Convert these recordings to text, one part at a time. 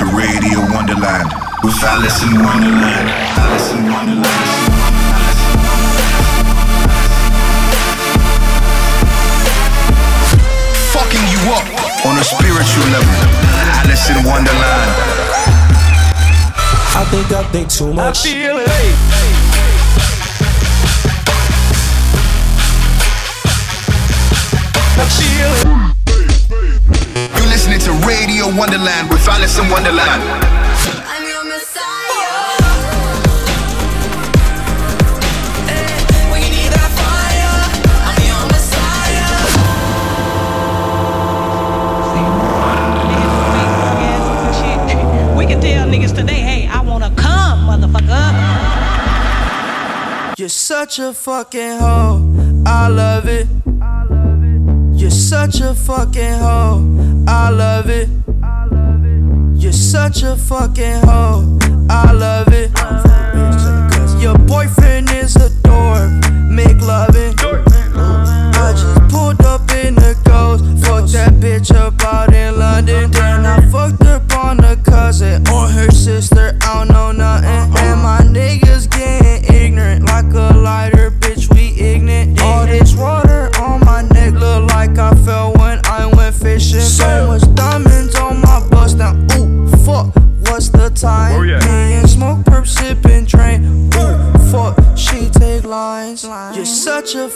to Radio Wonderland with Alison Wonderland. Alison Wonderland. Fucking you up on a spiritual level. Alison Wonderland. I think I think too much. I feel it. You're listening to Radio Wonderland with Alison Wonderland. I'm your messiah. Eh, when you need that fire, I'm your messiah. We can tell niggas today, hey, I wanna come, motherfucker. You're such a fucking hoe. I love it. You're such a fucking hoe. I love it. You're such a fucking hoe. I love it. Cause Your boyfriend is a dork. Make loving. I just pulled up in the ghost. Fucked that bitch up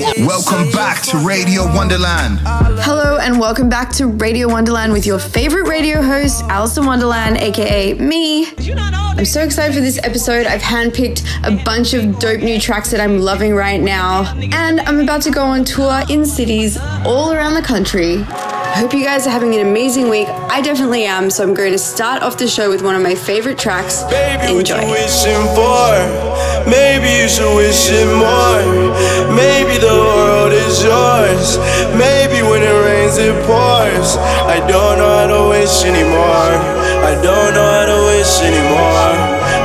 Welcome back to Radio Wonderland. Hello and welcome back to Radio Wonderland with your favorite radio host, Alison Wonderland, aka me. I'm so excited for this episode. I've handpicked a bunch of dope new tracks that I'm loving right now, and I'm about to go on tour in cities all around the country. Hope you guys are having an amazing week. I definitely am, so I'm going to start off the show with one of my favorite tracks. Baby, what Enjoy. you wishing for? Maybe you should wish it more. Maybe the world is yours. Maybe when it rains, it pours. I don't know how to wish anymore. I don't know how to wish anymore.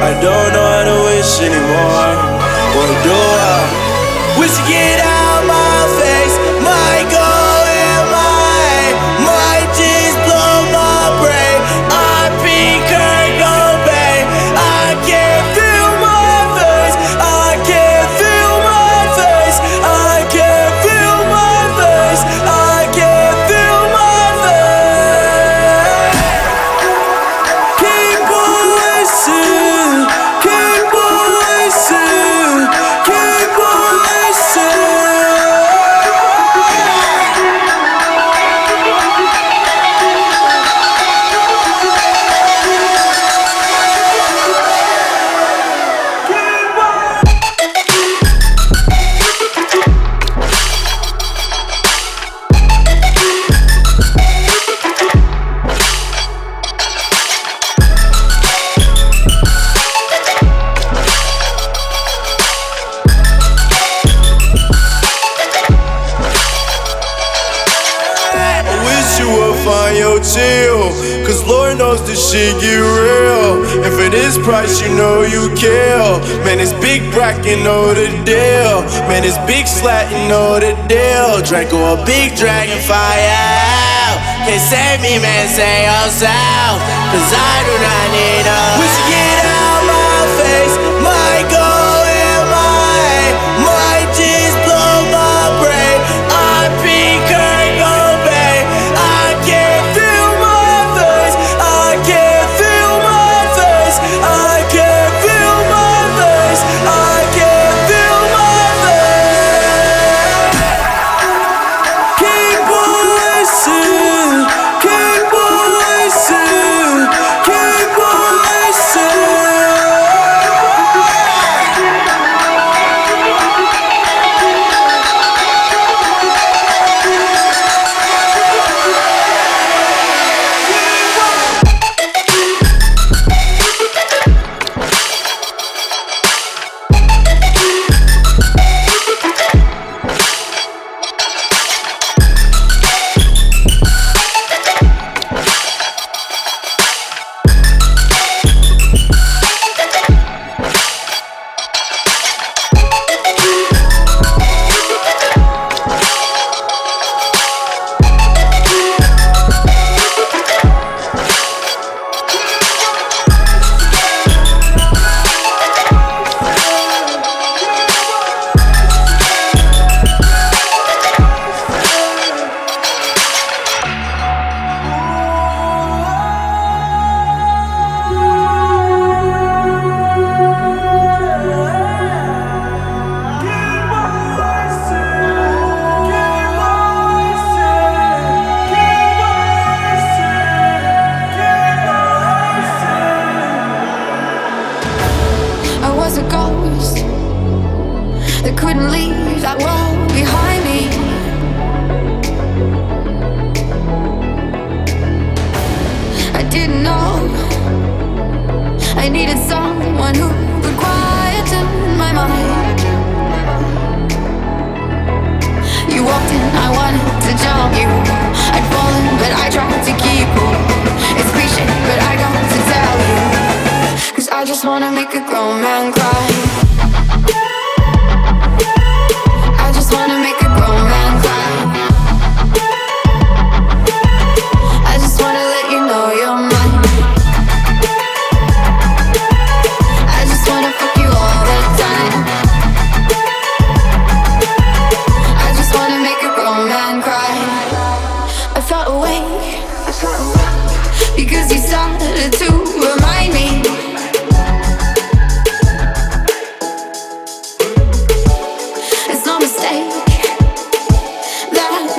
I don't know how to wish anymore. What do I? Wish to get out you know the deal. Man, it's big slat, you know the deal. Draco a big dragon fire. Can't save me, man, say yourself. Cause I do not need a. Wish you get out my face. My goal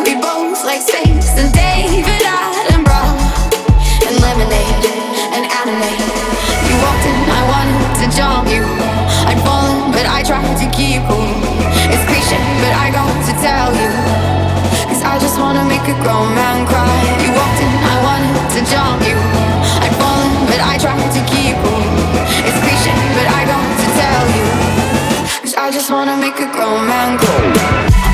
we both like space and David Attenborough and lemonade and. You walked in, I wanted to jump you. I'd fallen, but I tried to keep. It's cliche, but I got to tell you. Cause I just wanna make a grown man cry. You walked in, I wanted to jump you. I'd fallen, but I tried to keep. It's cliche, but I got to tell you. Cause I just wanna make a grown man cry.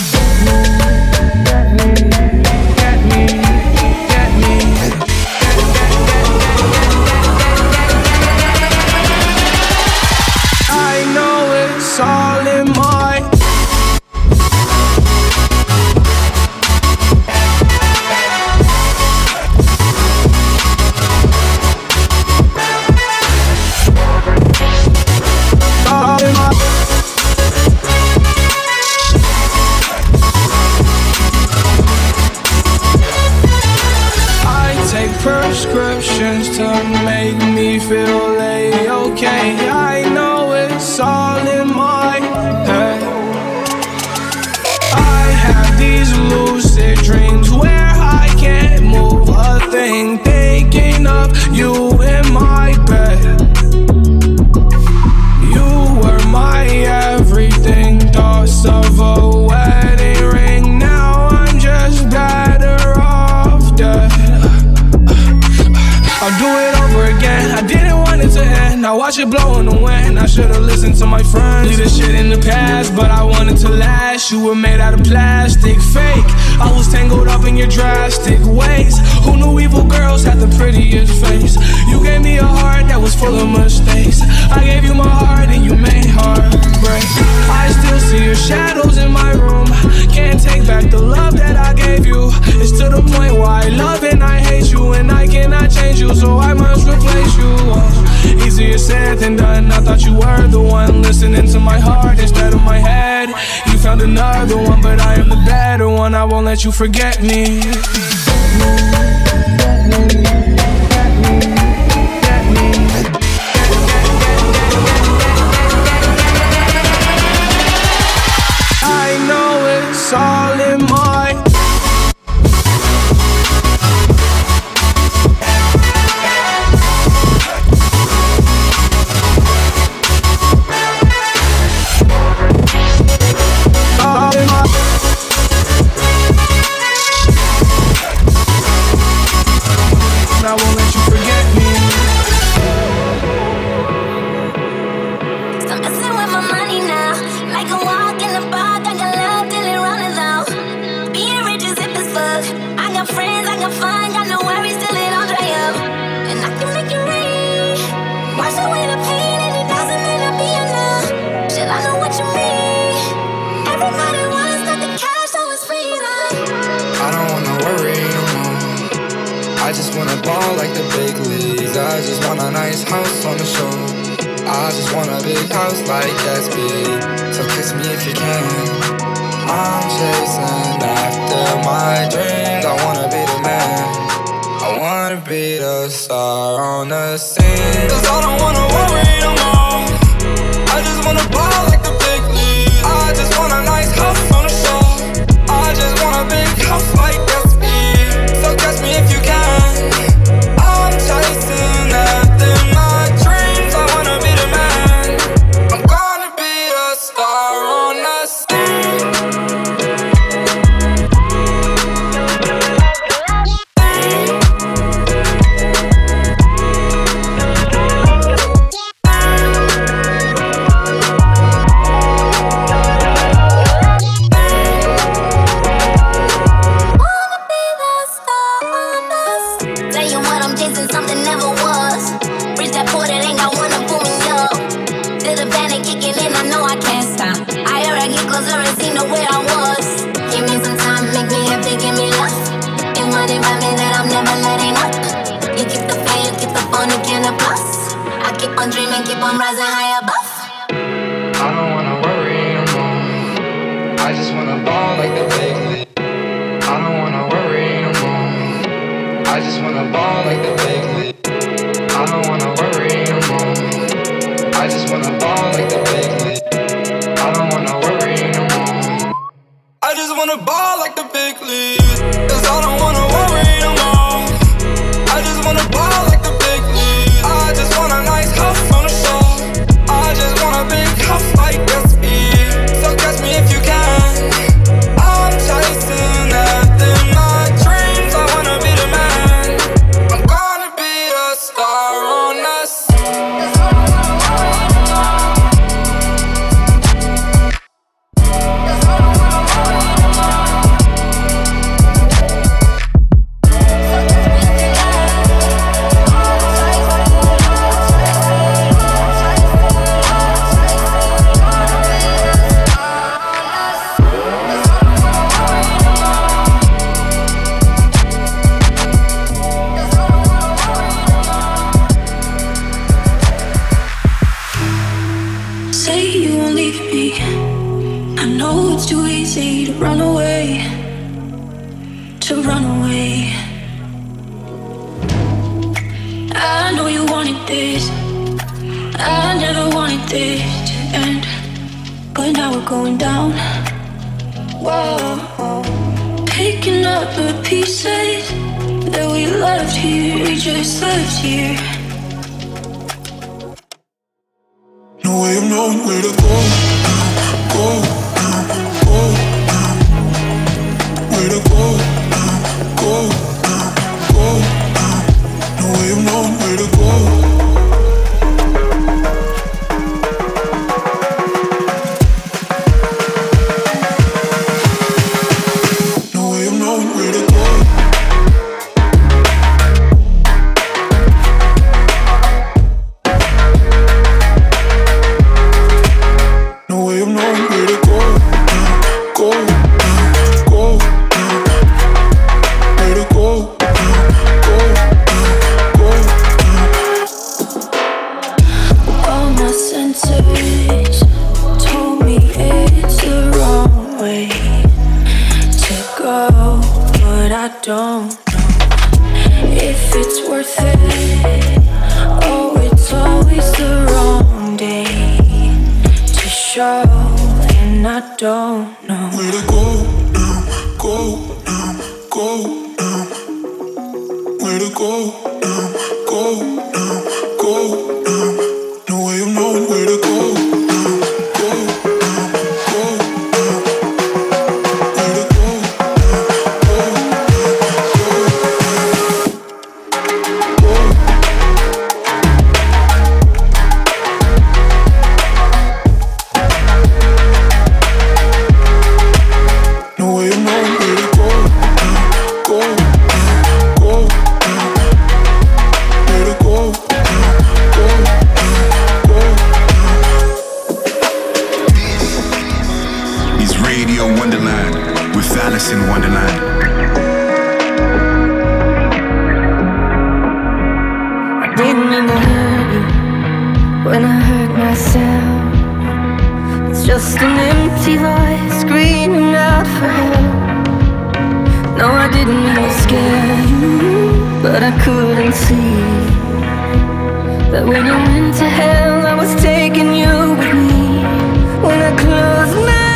Full of mistakes. I gave you my heart and you made heartbreak. I still see your shadows in my room. Can't take back the love that I gave you. It's to the point where I love and I hate you, and I cannot change you, so I must replace you. Oh, easier said than done. I thought you were the one listening to my heart instead of my head. You found another one, but I am the better one. I won't let you forget me. on nuking the plus. I keep on dreaming, keep on rising high above. I don't wanna worry no more. I just wanna ball like the big league. I don't wanna worry no more. I just wanna ball like the big league. I don't wanna worry no more. I just wanna ball like the big league. I don't wanna worry no more. I just wanna ball. Didn't mean to hurt you when I hurt myself. It's just an empty voice screaming out for help. No, I didn't mean to scare you, but I couldn't see that when you went to hell, I was taking you with me. When I close my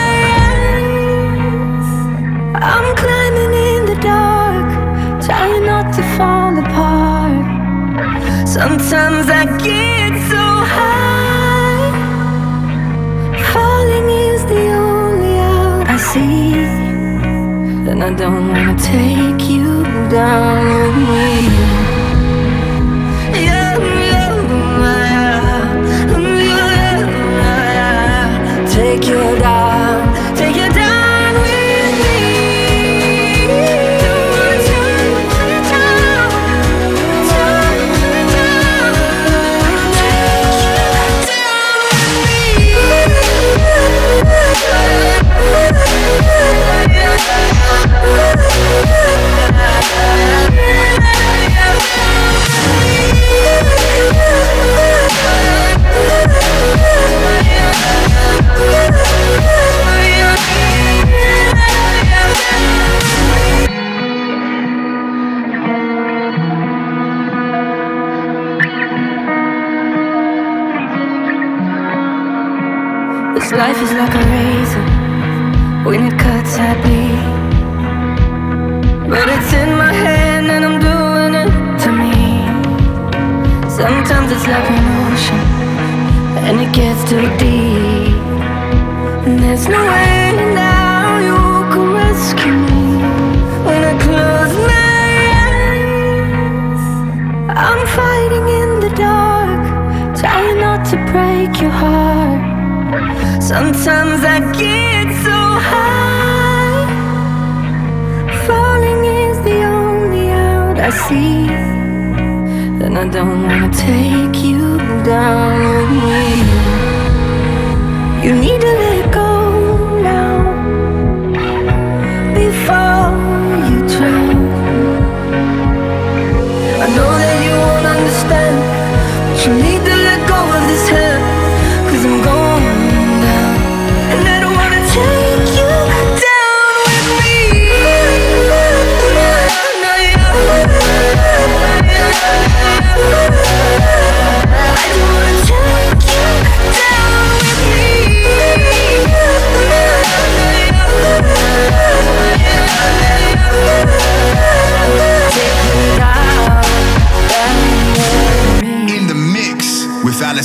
eyes, I'm climbing Sometimes I get so high, falling is the only out I see. And I don't wanna take you down with me. Take you down, life is like a razor. When it cuts, I bleed. But it's in my hand and I'm doing it to me. Sometimes it's like an ocean and it gets too deep. And there's no way see. And I don't wanna take you down with me. You need to let go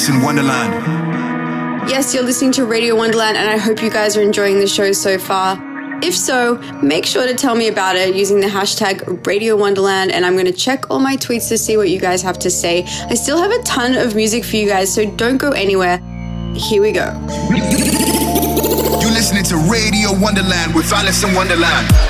Alison Wonderland. Yes, you're listening to Radio Wonderland, and I hope you guys are enjoying the show so far. If so, make sure to tell me about it using the hashtag Radio Wonderland, and I'm going to check all my tweets to see what you guys have to say. I still have a ton of music for you guys, so don't go anywhere. Here we go. You're listening to Radio Wonderland with Alison Wonderland.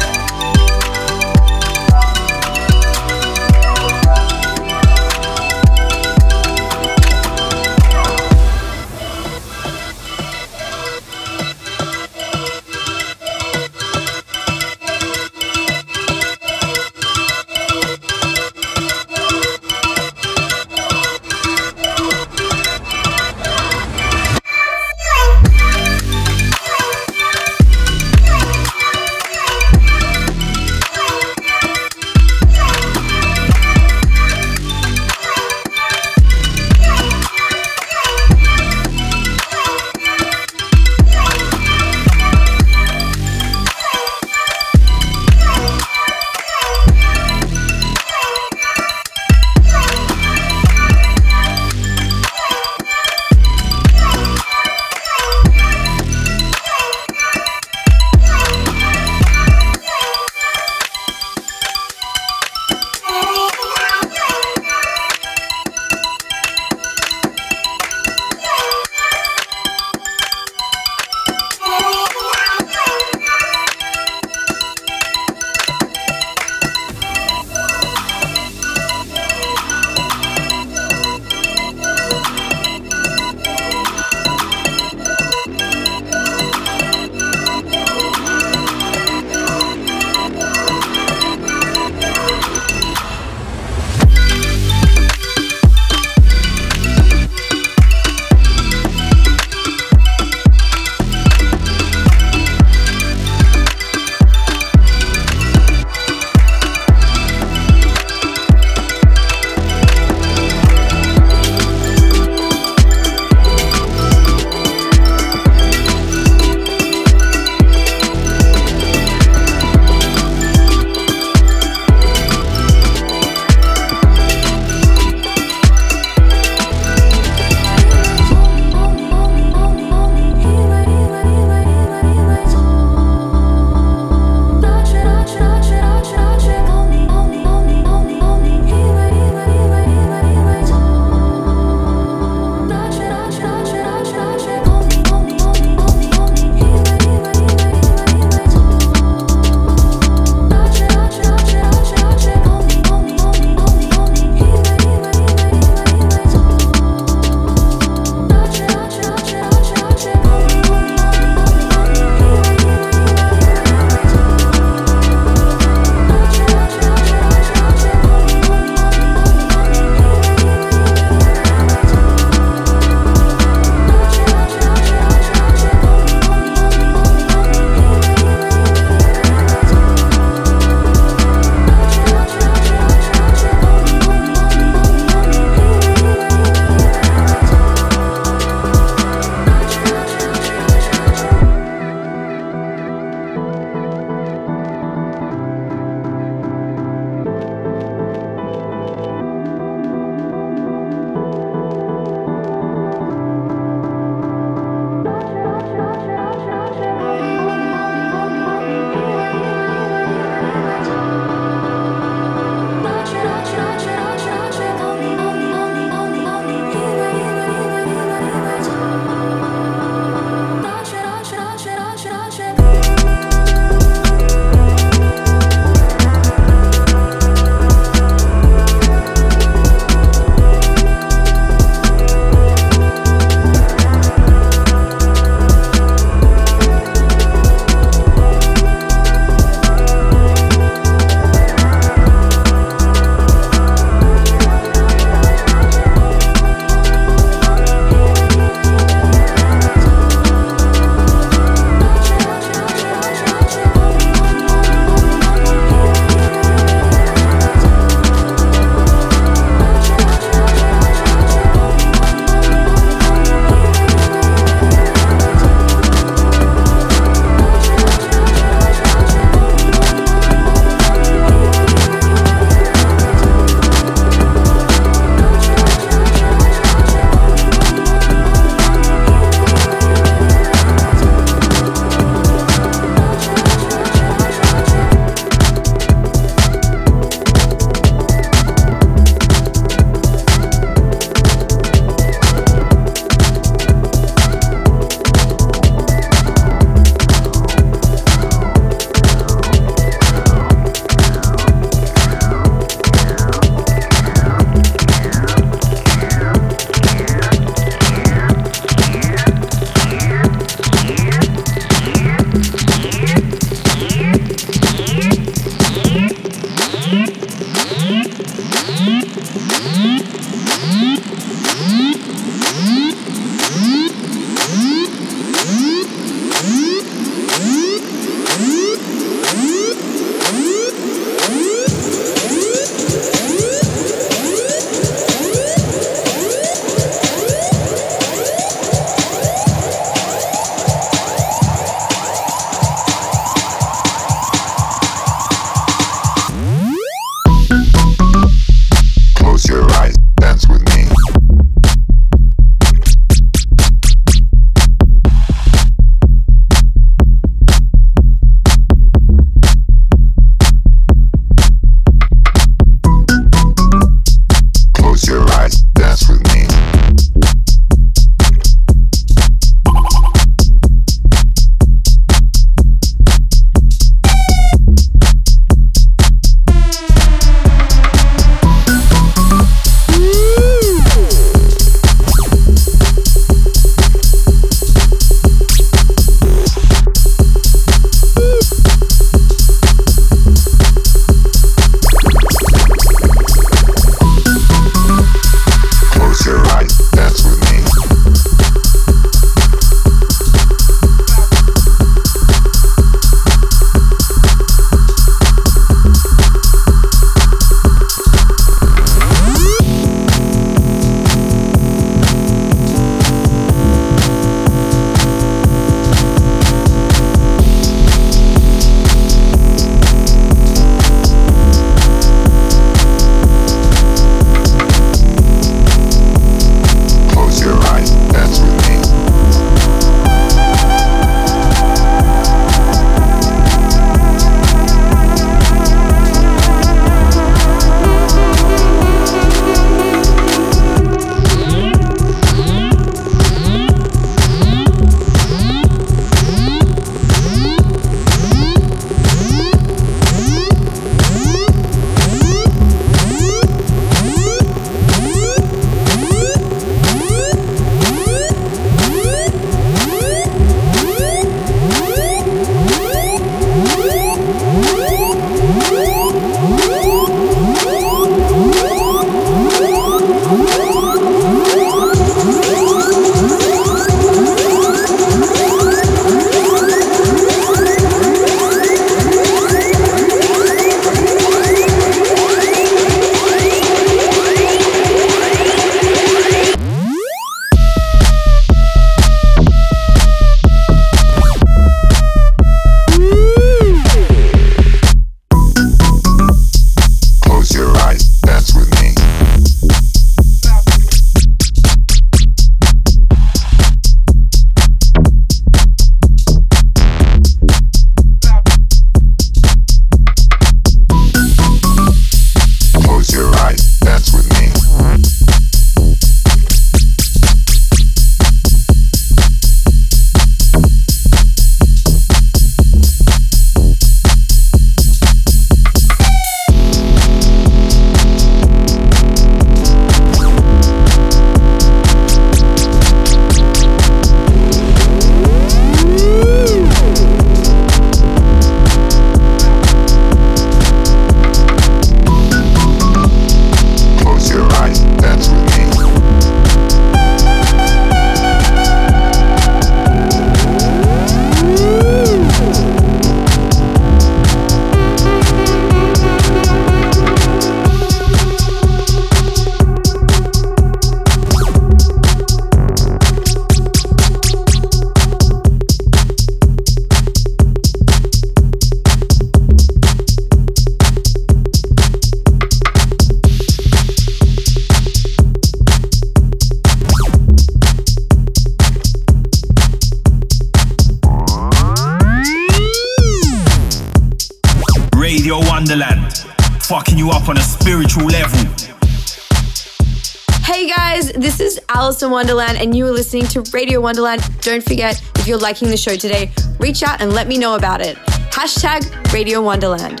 Wonderland, and you are listening to Radio Wonderland. Don't forget, if you're liking the show today, reach out and let me know about it. Hashtag Radio Wonderland.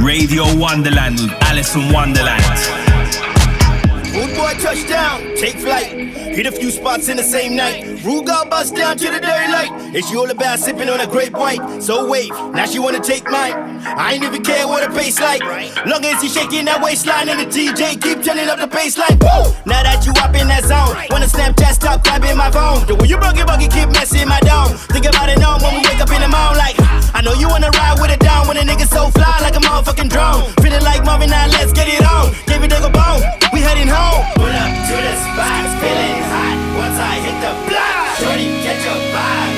Radio Wonderland with Alison Wonderland. Rude boy touchdown, take flight. Hit a few spots in the same night. Rude girl bust down to the daylight. And she all about sipping on a grape white. So wave, now she wanna take mine. I ain't even care what the bass like. Long as he shaking that waistline and the DJ keep turning up the bassline. Woo! Now that you up in that zone, wanna Snapchat stop grabbing my phone. The way you buggy buggy keep messing my dome. Think about it now when we wake up in the morning like. I know you wanna ride with it down when a nigga so fly like a motherfucking drone. Feeling like Marvin, now let's get it on. Give it a bone, we heading home. Pull up to the spot, feeling hot. Once I hit the block, shorty catch a vibe.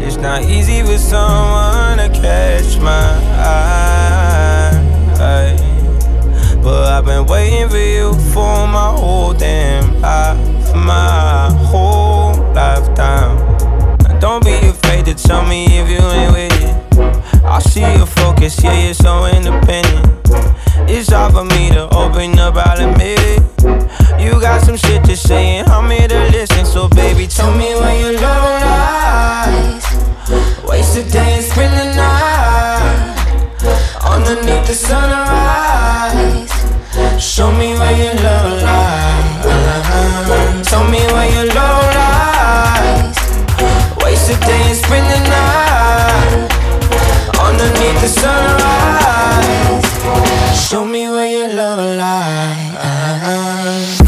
It's not easy with someone to catch my eye. But I've been waiting for you for my whole damn life, my whole lifetime. Don't be afraid to tell me if you ain't with it. I see your focus, yeah, you're so independent. It's hard for me to open up, I'll admit it. You got some shit to say and I'm here to listen. So baby, tell me when you're low lies. Waste a day and spend the night underneath the sunrise. Show me where your love lies. Tell me where your love lies. Waste a day and spend the night underneath the sunrise. Show me where your love lies.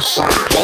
Sorry.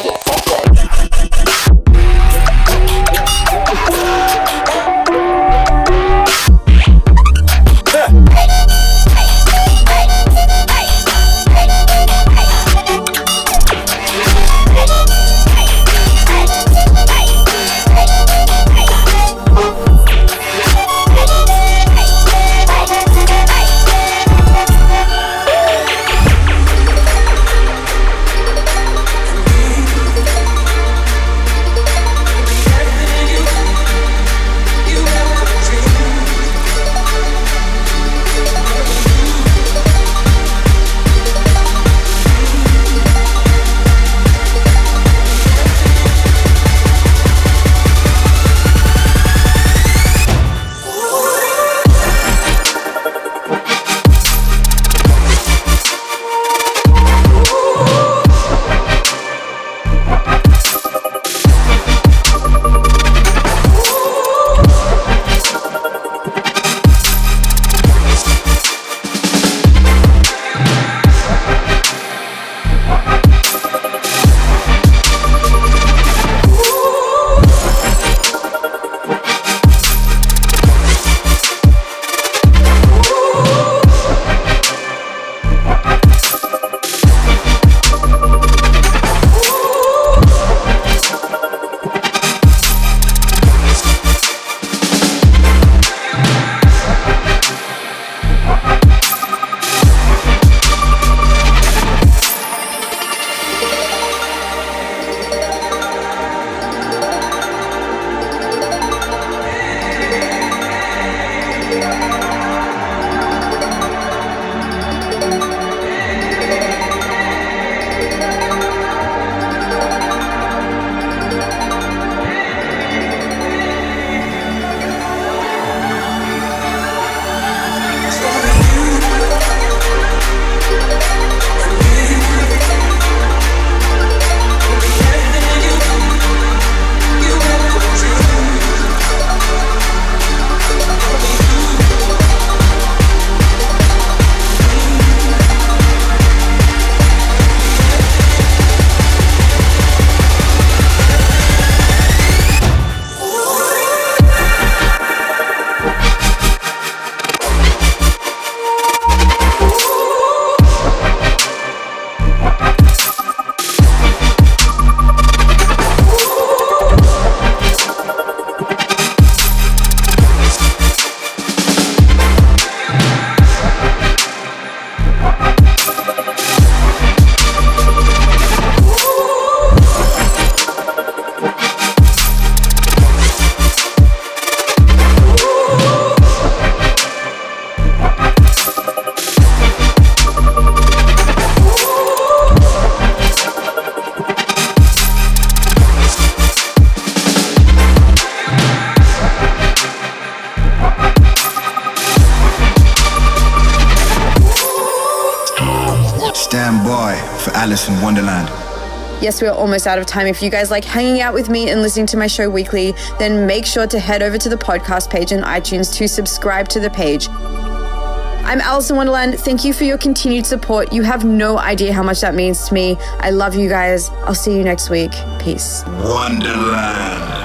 Out of time. If you guys like hanging out with me and listening to my show weekly, then make sure to head over to the podcast page on iTunes to subscribe to the page. I'm Alison Wonderland. Thank you for your continued support. You have no idea how much that means to me. I love you guys. I'll see you next week. Peace. Wonderland.